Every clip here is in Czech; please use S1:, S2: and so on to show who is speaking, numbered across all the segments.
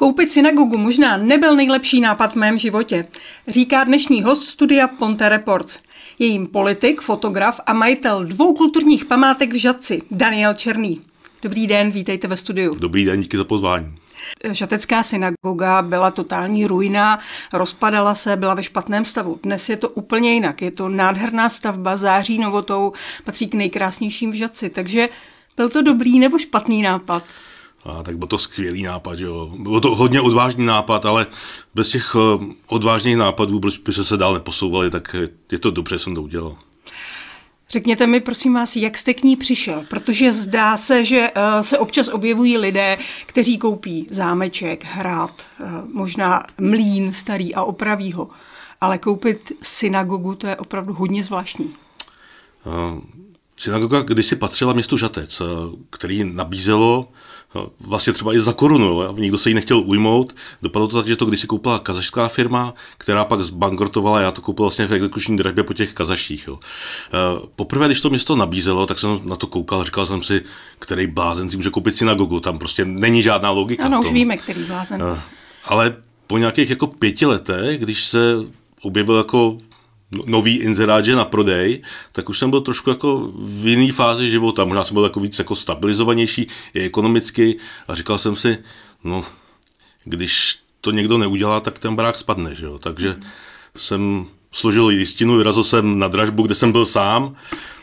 S1: Koupit synagogu možná nebyl nejlepší nápad v mém životě, říká dnešní host studia Ponte Reports. Je jim politik, fotograf a majitel dvou kulturních památek v Žadci, Daniel Černý. Dobrý den, vítejte ve studiu.
S2: Dobrý den, díky za pozvání.
S1: Žatecká synagoga byla totální ruina, rozpadala se, byla ve špatném stavu. Dnes je to úplně jinak. Je to nádherná stavba, září novotou, patří k nejkrásnějším v Žadci. Takže byl to dobrý nebo špatný nápad?
S2: A tak byl to skvělý nápad, jo. Byl to hodně odvážný nápad, ale bez těch eh, odvážných nápadů by se se dál neposouvali, tak je to dobře, jsem to udělal.
S1: Řekněte mi, prosím vás, jak jste k ní přišel, protože zdá se, že eh, se občas objevují lidé, kteří koupí zámeček, hrad, eh, možná mlín starý a opraví ho, ale koupit synagogu, to je opravdu hodně zvláštní.
S2: Synagoga kdysi patřila městu Žatec, který nabízelo vlastně třeba i za korunu, a nikdo se jí nechtěl ujmout. Dopadlo to tak, že to když si koupila kazašská firma, která pak zbankrotovala, já to koupil vlastně v exekuční dražbě po těch kazaších. Jo. Eh, poprvé, když to město nabízelo, tak jsem na to koukal, říkal jsem si, který blázen si může koupit synagogu, tam prostě není žádná logika.
S1: Ano, už víme, který blázen. Eh,
S2: ale po nějakých jako pěti letech, když se objevil jako nový inzerát, že na prodej, tak už jsem byl trošku jako v jiné fázi života. Možná jsem byl jako víc jako stabilizovanější i ekonomicky a říkal jsem si, no, když to někdo neudělá, tak ten barák spadne, že jo? Takže jsem složil listinu, vyrazil jsem na dražbu, kde jsem byl sám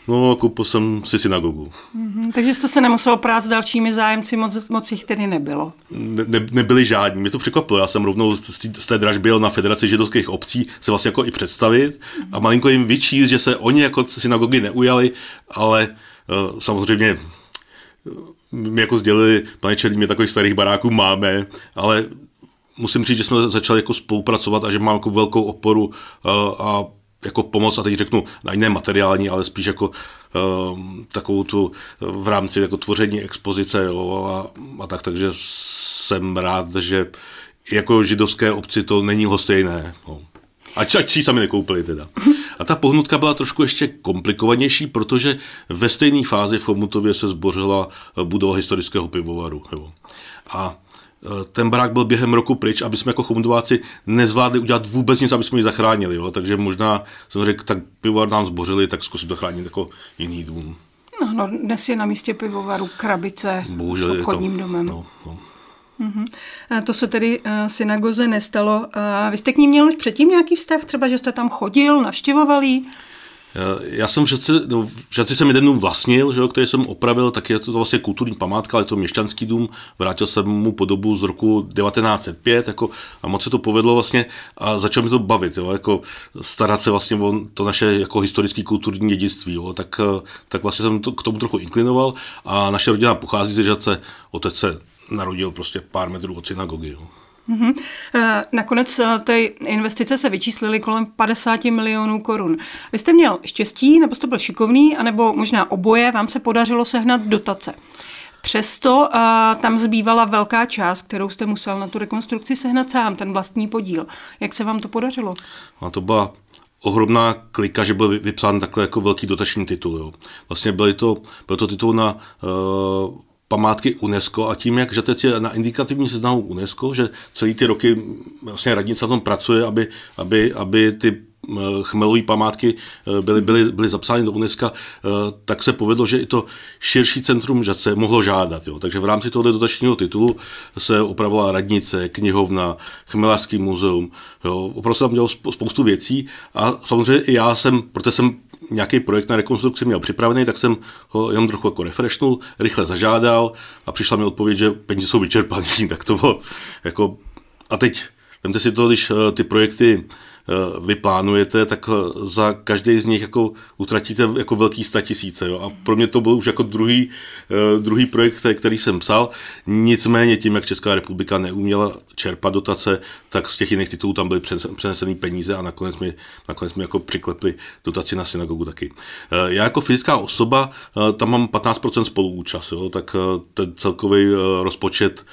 S2: No a koupil jsem si synagogu.
S1: Mm-hmm, takže jste se nemusel prát s dalšími zájemci, moc, moc jich tedy nebylo?
S2: Ne, ne, nebyli žádní, mě to překvapilo. Já jsem rovnou z, z té dražby na Federaci židovských obcí se vlastně jako i představit mm-hmm. a malinko jim vyčíst, že se oni jako synagogy neujali, ale uh, samozřejmě my jako sdělili, pane Čelí, my takových starých baráků máme, ale musím říct, že jsme začali jako spolupracovat a že mám jako velkou oporu uh, a jako pomoc, a teď řeknu, jiné materiální, ale spíš jako uh, takovou tu v rámci jako tvoření expozice jo, a, a tak, takže jsem rád, že jako židovské obci to není lhostejné. No. Ať si sami nekoupili teda. A ta pohnutka byla trošku ještě komplikovanější, protože ve stejné fázi v Chomutově se zbořila budova historického pivovaru. Jo. A ten barák byl během roku pryč, aby jsme jako chomudováci nezvládli udělat vůbec nic, aby jsme ji zachránili. Jo? Takže možná jsem řekl, tak pivovar nám zbořili, tak zkusím zachránit jako jiný dům.
S1: No, no, dnes je na místě pivovaru krabice Bohužel s obchodním to, domem. No, no. Uh-huh. A to se tedy uh, synagoze nestalo. Uh, vy jste k ní měl už předtím nějaký vztah, třeba, že jste tam chodil, navštěvoval?
S2: Já jsem v Žadci, no, v Žadci jsem jeden dům vlastnil, že který jsem opravil, tak je to vlastně kulturní památka, ale je to měšťanský dům. Vrátil jsem mu podobu z roku 1905 jako, a moc se to povedlo vlastně a začal mi to bavit, jo, jako starat se vlastně o to naše jako historické kulturní dědictví. Jo, tak, tak vlastně jsem to, k tomu trochu inklinoval a naše rodina pochází ze Žadce, otec se narodil prostě pár metrů od synagogy. Jo.
S1: Mm-hmm. Nakonec eh, ty investice se vyčíslily kolem 50 milionů korun. Vy jste měl štěstí, nebo jste byl šikovný, anebo možná oboje, vám se podařilo sehnat dotace. Přesto uh, tam zbývala velká část, kterou jste musel na tu rekonstrukci sehnat sám, ten vlastní podíl. Jak se vám to podařilo?
S2: A to byla ohromná klika, že byl vypsán takhle jako velký dotační titul. Jo. Vlastně byl to, byl to titul na uh, památky UNESCO a tím, jak Žatec je na indikativní seznamu UNESCO, že celý ty roky vlastně radnice na tom pracuje, aby, aby, aby ty eh, chmelové památky eh, byly, byly, byly zapsány do UNESCO, eh, tak se povedlo, že i to širší centrum Žace mohlo žádat. Jo. Takže v rámci tohoto dotačního titulu se opravovala radnice, knihovna, chmelařský muzeum. Jo. Opravdu jsem tam dělal spoustu věcí a samozřejmě i já jsem, protože jsem nějaký projekt na rekonstrukci měl připravený, tak jsem ho jenom trochu jako refreshnul, rychle zažádal a přišla mi odpověď, že peníze jsou vyčerpané, tak to bylo jako... A teď, vemte si to, když eh, ty projekty vy plánujete, tak eh, za každý z nich jako utratíte jako velký tisíce. Jo? A pro mě to byl už jako druhý, eh, druhý projekt, který jsem psal. Nicméně tím, jak Česká republika neuměla čerpat dotace, tak z těch jiných titulů tam byly přenesené peníze a nakonec mi, nakonec mi jako přiklepli dotaci na synagogu taky. Já jako fyzická osoba tam mám 15% spoluúčast, jo? tak ten celkový rozpočet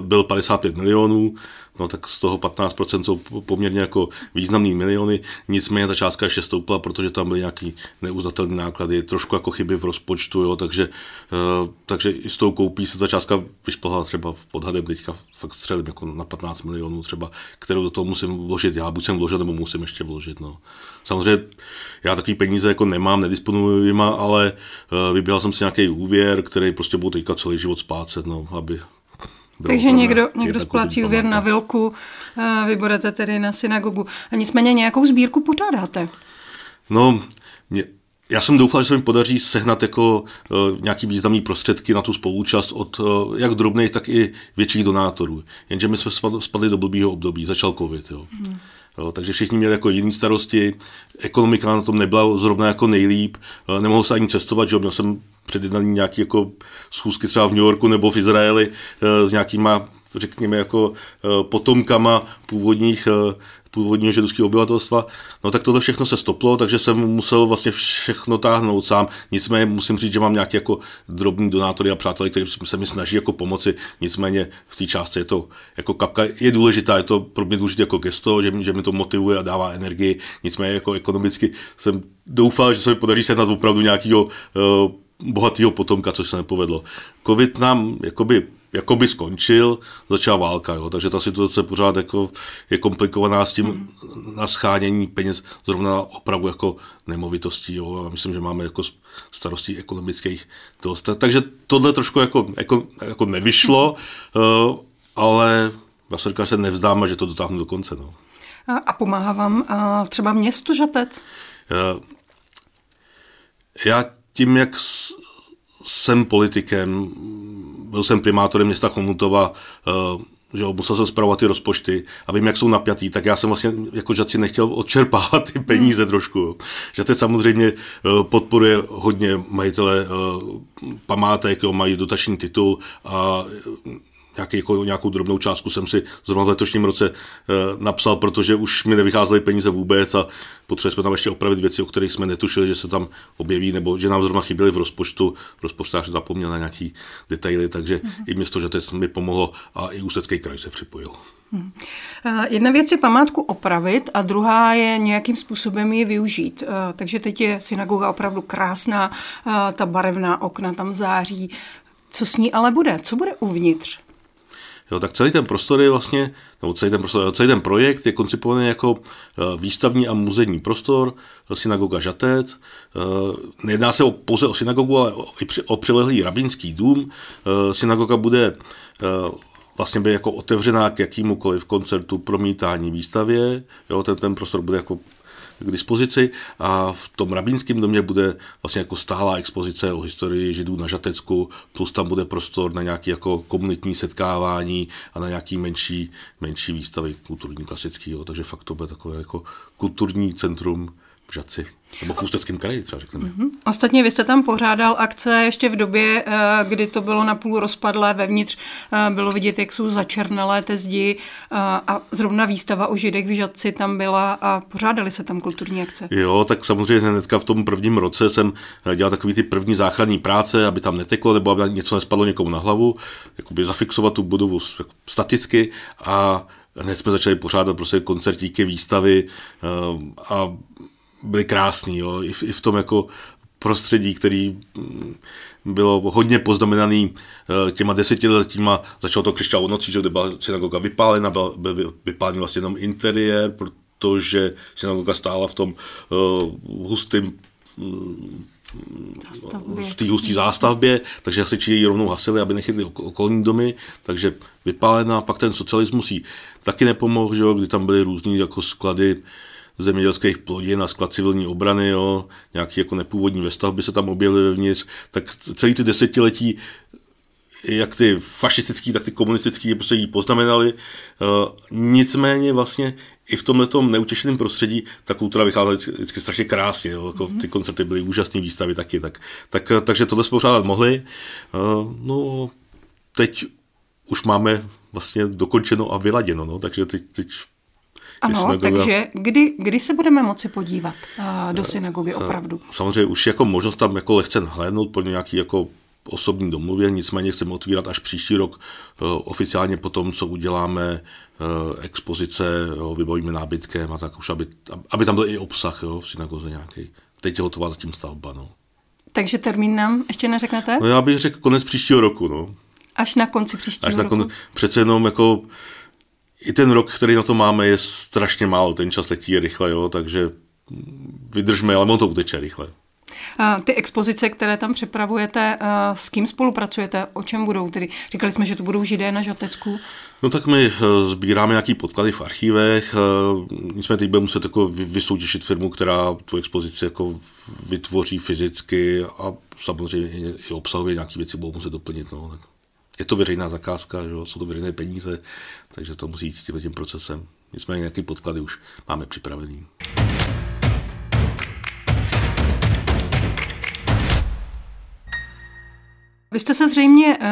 S2: byl 55 milionů, no tak z toho 15% jsou poměrně jako významný miliony, nicméně ta částka ještě stoupla, protože tam byly nějaký neuznatelné náklady, trošku jako chyby v rozpočtu, jo, takže, uh, takže i s tou koupí se ta částka vyšplhala třeba v podhadem teďka fakt střelím jako na 15 milionů třeba, kterou do toho musím vložit já, buď jsem vložil, nebo musím ještě vložit. No. Samozřejmě já takový peníze jako nemám, nedisponuji jima, ale uh, vybíral jsem si nějaký úvěr, který prostě budu teďka celý život splácet, no, aby,
S1: takže někdo, někdo splácí úvěr na vilku, vy budete tedy na synagogu. A nicméně nějakou sbírku pořádáte?
S2: No, mě, já jsem doufal, že se mi podaří sehnat jako uh, nějaký významný prostředky na tu spoluúčast od uh, jak drobných, tak i větších donátorů. Jenže my jsme spadli do blbýho období, začal covid. Jo. Hmm. Jo, takže všichni měli jako jiné starosti, ekonomika na tom nebyla zrovna jako nejlíp, nemohl se ani cestovat, že měl jsem předjednaný nějaký jako schůzky třeba v New Yorku nebo v Izraeli s nějakýma řekněme jako potomkama původních původního židovského obyvatelstva, no tak tohle všechno se stoplo, takže jsem musel vlastně všechno táhnout sám. Nicméně musím říct, že mám nějaké jako drobní donátory a přátelé, kteří se mi snaží jako pomoci, nicméně v té částce je to jako kapka, je důležitá, je to pro mě důležité jako gesto, že, že mi to motivuje a dává energii, nicméně jako ekonomicky jsem doufal, že se mi podaří sehnat opravdu nějakého uh, bohatého potomka, což se nepovedlo. Covid nám jakoby jakoby skončil, začala válka, jo, takže ta situace pořád jako je komplikovaná s tím hmm. na schánění peněz zrovna opravdu jako nemovitostí, jo, a myslím, že máme jako starostí ekonomických dost. Takže tohle trošku jako, jako, jako nevyšlo, uh, ale já že se nevzdám a že to dotáhnu do konce. No.
S1: A pomáhá vám uh, třeba město Žatec? Uh,
S2: já tím, jak jsem politikem, byl jsem primátorem města Chomutova, uh, že musel jsem zpravovat ty rozpočty a vím, jak jsou napjatý, tak já jsem vlastně jako žaci nechtěl odčerpávat ty peníze hmm. trošku. Že teď samozřejmě eh, podporuje hodně majitele eh, památek, jo, mají dotační titul a nějaký, jako, nějakou drobnou částku jsem si zrovna v letošním roce e, napsal, protože už mi nevycházely peníze vůbec a potřebovali jsme tam ještě opravit věci, o kterých jsme netušili, že se tam objeví, nebo že nám zrovna chyběly v rozpočtu. Rozpočtář zapomněl na nějaký detaily, takže mm-hmm. i město, že teď mi pomohlo a i Ústecký kraj se připojil. Hmm.
S1: Jedna věc je památku opravit a druhá je nějakým způsobem ji využít. Takže teď je synagoga opravdu krásná, ta barevná okna tam září. Co s ní ale bude? Co bude uvnitř?
S2: Jo, tak celý ten prostor je vlastně, nebo celý ten, prostor, celý ten projekt je koncipovaný jako eh, výstavní a muzejní prostor, eh, synagoga Žatec. Eh, nejedná se o, pouze o synagogu, ale i o přilehlý rabínský dům. Synagoga bude vlastně by jako otevřená k jakýmukoliv koncertu, promítání, výstavě. Jo, ten, ten prostor bude jako k dispozici a v tom rabínském domě bude vlastně jako stálá expozice o historii židů na Žatecku, plus tam bude prostor na nějaké jako komunitní setkávání a na nějaký menší, menší výstavy kulturní klasický, jo. takže fakt to bude takové jako kulturní centrum v Žaci. Nebo v Ústeckém kraji třeba řekneme. Mm-hmm.
S1: Ostatně vy jste tam pořádal akce ještě v době, eh, kdy to bylo napůl rozpadlé, vevnitř eh, bylo vidět, jak jsou začernalé te zdi eh, a zrovna výstava o židech v Žadci tam byla a pořádali se tam kulturní akce.
S2: Jo, tak samozřejmě hnedka v tom prvním roce jsem dělal takový ty první záchranní práce, aby tam neteklo nebo aby něco nespadlo někomu na hlavu, jakoby zafixovat tu budovu staticky a hned jsme začali pořádat prostě koncertíky, výstavy a byly krásný, jo, i v, i v tom jako prostředí, který mm, bylo hodně poznamenaný eh, těma desetiletíma, začalo to křišťálou nocí, že kde byla synagoga vypálena, byl, byl vypálený vlastně jenom interiér, protože synagoga stála v tom uh, hustým mm, v té husté zástavbě, takže hasiči ji rovnou hasili, aby nechytli okolní domy, takže vypálená, pak ten socialismus jí taky nepomohl, že jo, kdy tam byly různý jako sklady, zemědělských plodin a sklad civilní obrany, jo, nějaký jako nepůvodní vestavby se tam objevily vevnitř, tak celý ty desetiletí jak ty fašistický, tak ty komunistický prostě jí poznamenali. Uh, nicméně vlastně i v tomhle neutěšeném prostředí ta kultura vycházela vždycky strašně krásně. Jo? Jako. Ty koncerty byly úžasné, výstavy taky. Tak, tak, takže tohle jsme pořádat mohli. Uh, no, teď už máme vlastně dokončeno a vyladěno, no, takže teď, teď
S1: ano, synagoga... takže kdy, kdy se budeme moci podívat uh, do synagogy opravdu?
S2: Samozřejmě už jako možnost tam jako lehce nahlédnout po nějaký jako osobní domluvě, nicméně chceme otvírat až příští rok oficiálně po tom, co uděláme expozice, jo, vybavíme nábytkem a tak už, aby, aby tam byl i obsah jo, v synagoze nějaký. Teď je hotová zatím stavba. No.
S1: Takže termín nám ještě neřeknete?
S2: No já bych řekl konec příštího roku. No.
S1: Až na konci příštího Až na kon... roku?
S2: Přece jenom jako i ten rok, který na to máme, je strašně málo. Ten čas letí rychle, jo, takže vydržme, ale on to uteče rychle.
S1: Ty expozice, které tam připravujete, s kým spolupracujete? O čem budou? Tedy říkali jsme, že to budou židé na Žatecku.
S2: No tak my eh, sbíráme nějaký podklady v archívech, eh, nicméně teď budeme muset jako vysoutěžit firmu, která tu expozici jako vytvoří fyzicky a samozřejmě i obsahově nějaké věci budou muset doplnit. No. Je to veřejná zakázka, že jsou to veřejné peníze, takže to musí jít tím procesem. Nicméně nějaké podklady už máme připravený.
S1: Vy jste se zřejmě uh,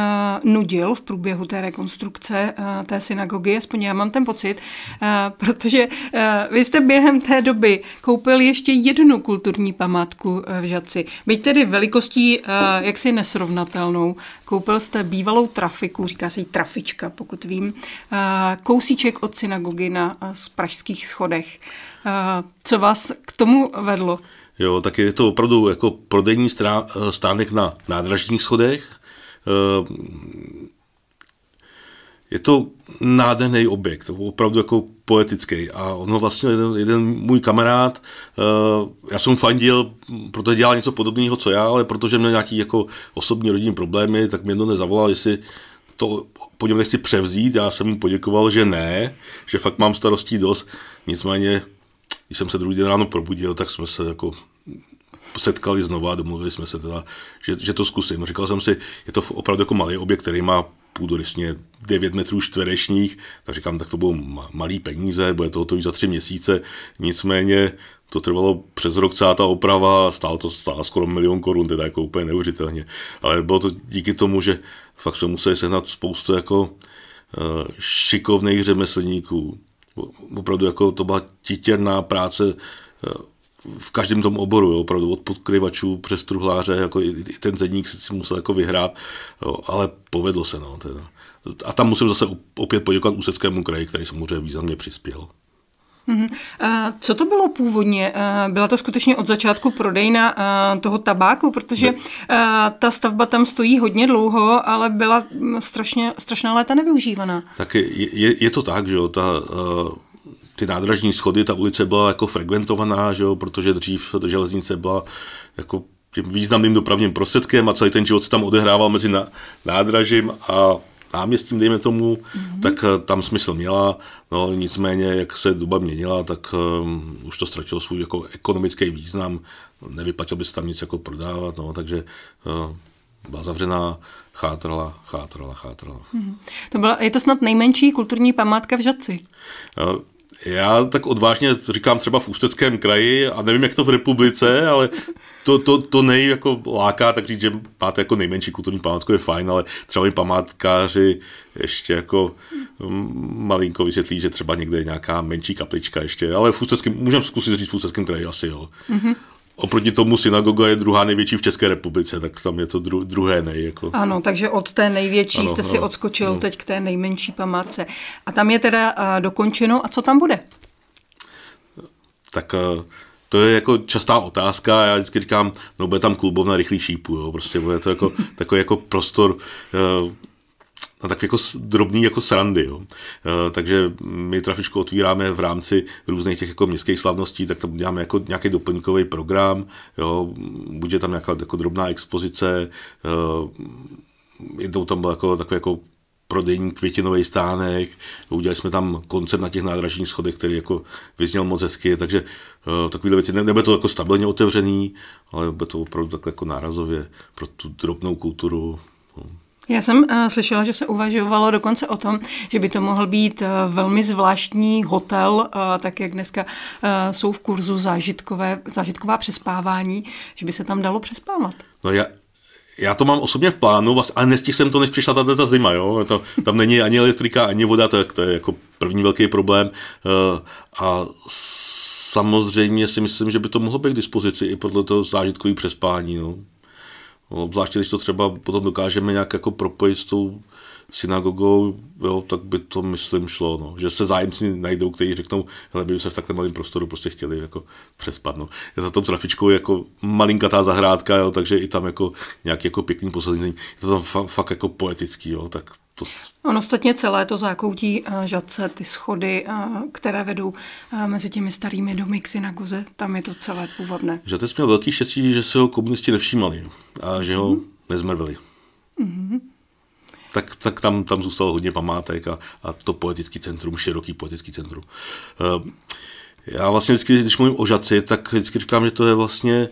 S1: nudil v průběhu té rekonstrukce uh, té synagogy, aspoň já mám ten pocit, uh, protože uh, vy jste během té doby koupil ještě jednu kulturní památku uh, v Žaci. Byť tedy velikostí uh, jaksi nesrovnatelnou. Koupil jste bývalou trafiku, říká se jí trafička, pokud vím, uh, kousíček od synagogy na uh, pražských schodech. Uh, co vás k tomu vedlo?
S2: Jo, tak je to opravdu jako prodejní stánek na nádražních schodech. Eh, je to nádherný objekt, opravdu jako poetický. A ono vlastně jeden, jeden můj kamarád, eh, já jsem fandil, protože dělal něco podobného, co já, ale protože měl nějaký jako osobní rodinný problémy, tak mě jedno nezavolal, jestli to po něm nechci převzít. Já jsem mu poděkoval, že ne, že fakt mám starostí dost. Nicméně, když jsem se druhý den ráno probudil, tak jsme se jako setkali znova domluvili jsme se teda, že, že to zkusím. Říkal jsem si, je to opravdu jako malý objekt, který má půdorysně 9 metrů čtverečních, tak říkám, tak to budou malý peníze, bude to hotový za tři měsíce, nicméně to trvalo přes rok celá ta oprava, stálo to stálo skoro milion korun, teda jako úplně neuvěřitelně. Ale bylo to díky tomu, že fakt jsme museli sehnat spoustu jako uh, šikovných řemeslníků. Opravdu jako to byla titěrná práce uh, v každém tom oboru, jo, opravdu od podkryvačů přes truhláře, jako i, i ten zedník si musel jako vyhrát, jo, ale povedlo se. No, teda. A tam musím zase opět poděkovat Úseckému kraji, který samozřejmě významně přispěl.
S1: Uh-huh. Co to bylo původně? Byla to skutečně od začátku prodejna toho tabáku, protože ta stavba tam stojí hodně dlouho, ale byla strašně, strašná léta nevyužívaná.
S2: Tak je, je, je to tak, že jo, ta ty nádražní schody, ta ulice byla jako frekventovaná, že jo, protože dřív ta železnice byla jako tím významným dopravním prostředkem a celý ten život se tam odehrával mezi nádražím a náměstím, dejme tomu, mm-hmm. tak eh, tam smysl měla, no nicméně, jak se doba měnila, tak um, už to ztratilo svůj jako ekonomický význam, nevyplatil by se tam nic jako prodávat, no, takže uh, byla zavřená, chátrala, chátrala, chátrala. Mm-hmm.
S1: To byla, je to snad nejmenší kulturní památka v Žadci?
S2: Uh, já tak odvážně říkám třeba v Ústeckém kraji a nevím, jak to v republice, ale to, to, to nej jako láká, tak říct, že máte jako nejmenší kulturní památku je fajn, ale třeba i památkáři ještě jako mm, malinko vysvětlí, že třeba někde je nějaká menší kaplička ještě, ale v Ústeckém, můžeme zkusit říct v Ústeckém kraji asi, jo. Mm-hmm. Oproti tomu synagoga je druhá největší v České republice, tak tam je to dru, druhé nej. Jako.
S1: Ano, takže od té největší ano, jste ano, si odskočil ano. teď k té nejmenší památce. A tam je teda uh, dokončeno a co tam bude?
S2: Tak uh, to je jako častá otázka. Já vždycky říkám, no bude tam klubovna rychlý šípu, jo. prostě bude to jako, takový jako prostor uh, na tak jako drobný jako srandy. Jo. E, takže my trafičku otvíráme v rámci různých těch jako městských slavností, tak tam děláme jako nějaký doplňkový program, jo. bude tam nějaká jako drobná expozice, e, jednou tam byl jako takový jako prodejní květinový stánek, udělali jsme tam koncert na těch nádražních schodech, který jako vyzněl moc hezky, takže uh, takovéhle věci, ne, nebude to jako stabilně otevřený, ale bude to opravdu tak jako nárazově pro tu drobnou kulturu.
S1: Já jsem uh, slyšela, že se uvažovalo dokonce o tom, že by to mohl být uh, velmi zvláštní hotel, uh, tak jak dneska uh, jsou v kurzu zážitkové, zážitková přespávání, že by se tam dalo přespávat.
S2: No já, já to mám osobně v plánu, ale nestihl jsem to, než přišla ta, ta zima. Jo? To, tam není ani elektrika, ani voda, tak to je jako první velký problém. A samozřejmě si myslím, že by to mohlo být k dispozici i podle toho zážitkový přespání. No. Obzvláště, když to třeba potom dokážeme nějak jako propojit s tou synagogou, jo, tak by to, myslím, šlo. No. Že se zájemci najdou, kteří řeknou, hele, by se v takhle malém prostoru prostě chtěli jako přespat. No. Je za tou trafičkou jako malinkatá zahrádka, jo, takže i tam jako nějaký jako pěkný posazení. Je to tam fa- fakt jako poetický, jo, tak to...
S1: On ostatně celé to zákoutí eh, žadce, ty schody, eh, které vedou eh, mezi těmi starými domy k synagoze, tam je to celé původné.
S2: Žatec měl velký štěstí, že se ho komunisti nevšímali a že ho mm. nezmrvili. Mm-hmm tak, tak tam, tam zůstalo hodně památek a, a to poetický centrum, široký poetický centrum. Já vlastně vždycky, když mluvím o Žaci, tak vždycky říkám, že to je vlastně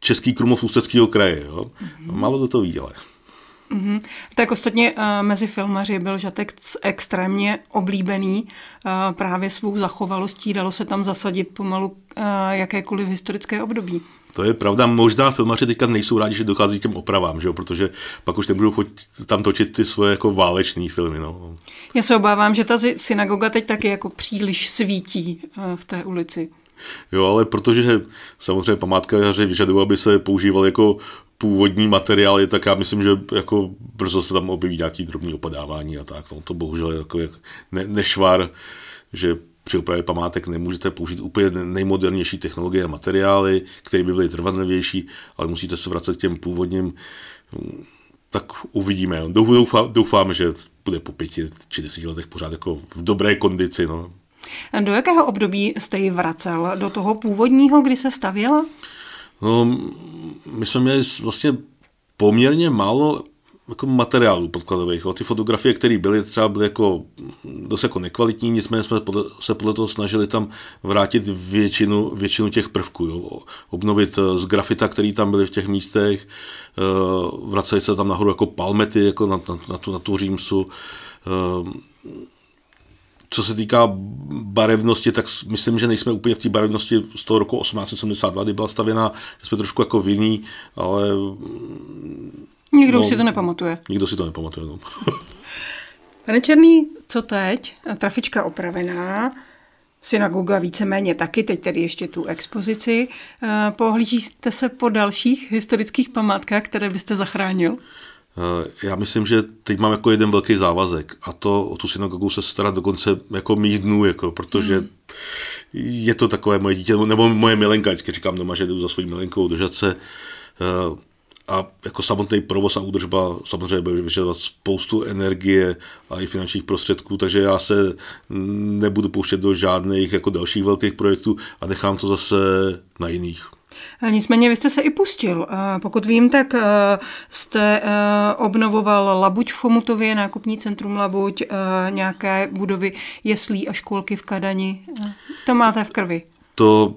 S2: český Krumov Ústeckého kraje. Jo? Mm-hmm. Málo do toho ví, ale...
S1: Mm-hmm. Tak ostatně uh, mezi filmaři byl Žatek extrémně oblíbený uh, právě svou zachovalostí, dalo se tam zasadit pomalu uh, jakékoliv historické období.
S2: To je pravda, možná filmaři teďka nejsou rádi, že dochází k těm opravám, že protože pak už nebudou chodit tam točit ty svoje jako váleční filmy. No.
S1: Já se obávám, že ta synagoga teď taky jako příliš svítí v té ulici.
S2: Jo, ale protože samozřejmě památkaři vyžadují, aby se používal jako původní materiály, tak já myslím, že jako brzo se tam objeví nějaký drobný opadávání a tak. No, to bohužel je jako ne, nešvar, že při opravě památek nemůžete použít úplně nejmodernější technologie a materiály, které by byly trvanlivější, ale musíte se vracet k těm původním, tak uvidíme. Doufám, doufáme, že bude po pěti či deseti letech pořád jako v dobré kondici. No.
S1: Do jakého období jste ji vracel? Do toho původního, kdy se stavěla?
S2: No, my jsme měli vlastně poměrně málo jako materiálů podkladových. O Ty fotografie, které byly, třeba byly jako dost jako nekvalitní, nicméně jsme podle, se podle toho snažili tam vrátit většinu, většinu těch prvků. Jo. Obnovit eh, z grafita, který tam byly v těch místech, eh, vraceli se tam nahoru jako palmety, jako na, na, na, tu, na tu římsu. Co se týká barevnosti, tak myslím, že nejsme úplně v té barevnosti z toho roku 1872, kdy byla stavěna, že jsme trošku jako vinní, ale
S1: Nikdo no, si to nepamatuje.
S2: Nikdo si to nepamatuje, no.
S1: Pane Černý, co teď? Trafička opravená, synagoga víceméně taky, teď tedy ještě tu expozici. Eh, pohlížíte se po dalších historických památkách, které byste zachránil?
S2: Eh, já myslím, že teď mám jako jeden velký závazek a to o tu synagogu se starat dokonce jako mých dnů, jako, protože hmm. je to takové moje dítě, nebo moje milenka, vždycky říkám doma, že jdu za svojí milenkou držet se eh, a jako samotný provoz a údržba samozřejmě bude vyžadovat spoustu energie a i finančních prostředků, takže já se nebudu pouštět do žádných jako dalších velkých projektů a nechám to zase na jiných.
S1: Nicméně vy jste se i pustil. Pokud vím, tak jste obnovoval Labuť v Chomutově, nákupní centrum Labuť, nějaké budovy jeslí a školky v Kadani. To máte v krvi.
S2: To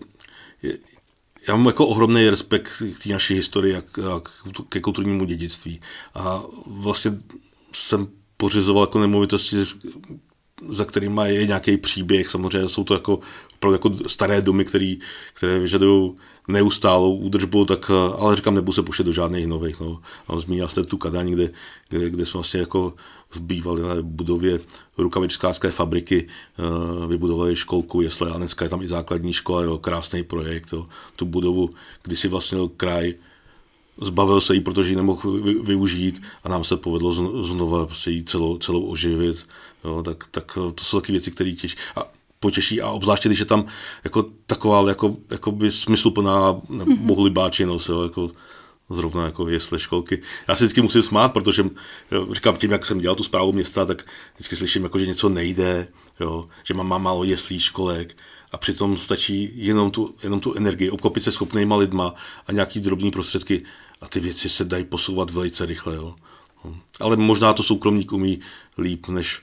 S2: já mám jako ohromný respekt k té naší historii a ke kulturnímu dědictví. A vlastně jsem pořizoval jako nemovitosti, za kterými je nějaký příběh. Samozřejmě jsou to jako, opravdu jako staré domy, který, které vyžadují neustálou údržbu, tak, ale říkám, nebudu se puštět do žádných nových. No. Zmínil jste tu Kadaň, kde, kde, kde jsme vlastně jako v bývalé budově rukavičkářské fabriky uh, vybudovali školku jesle a dneska je tam i základní škola, jo, krásný projekt. Jo. Tu budovu když si vlastně kraj, zbavil se jí, protože ji nemohl využít a nám se povedlo znovu prostě ji celou, celou oživit. Jo, tak, tak to jsou taky věci, které těší. A potěší a obzvláště, když je tam jako taková jako, jako by smysluplná mm-hmm. bohulibáčenost, jo, jako zrovna jako jesle školky. Já si vždycky musím smát, protože říkám tím, jak jsem dělal tu zprávu města, tak vždycky slyším, jako, že něco nejde, jo, že mám, mám málo jeslí školek a přitom stačí jenom tu, jenom tu energii, obklopit se schopnýma lidma a nějaký drobný prostředky a ty věci se dají posouvat velice rychle. Jo. Ale možná to soukromník umí líp než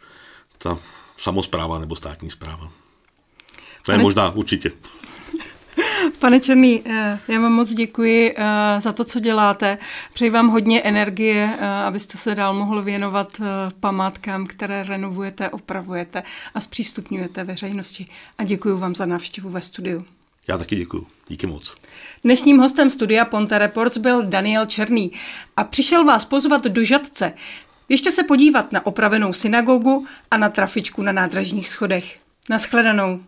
S2: ta samozpráva nebo státní zpráva. To je možná, určitě.
S1: Pane Černý, eh, já vám moc děkuji eh, za to, co děláte. Přeji vám hodně energie, eh, abyste se dál mohl věnovat památkám, které renovujete, opravujete a zpřístupňujete veřejnosti. A děkuji vám za návštěvu ve studiu.
S2: Já taky děkuji. Díky moc.
S1: Dnešním hostem studia Ponte Reports byl Daniel Černý a přišel vás pozvat do Žadce. Ještě se podívat na opravenou synagogu a na trafičku na nádražních schodech. Naschledanou.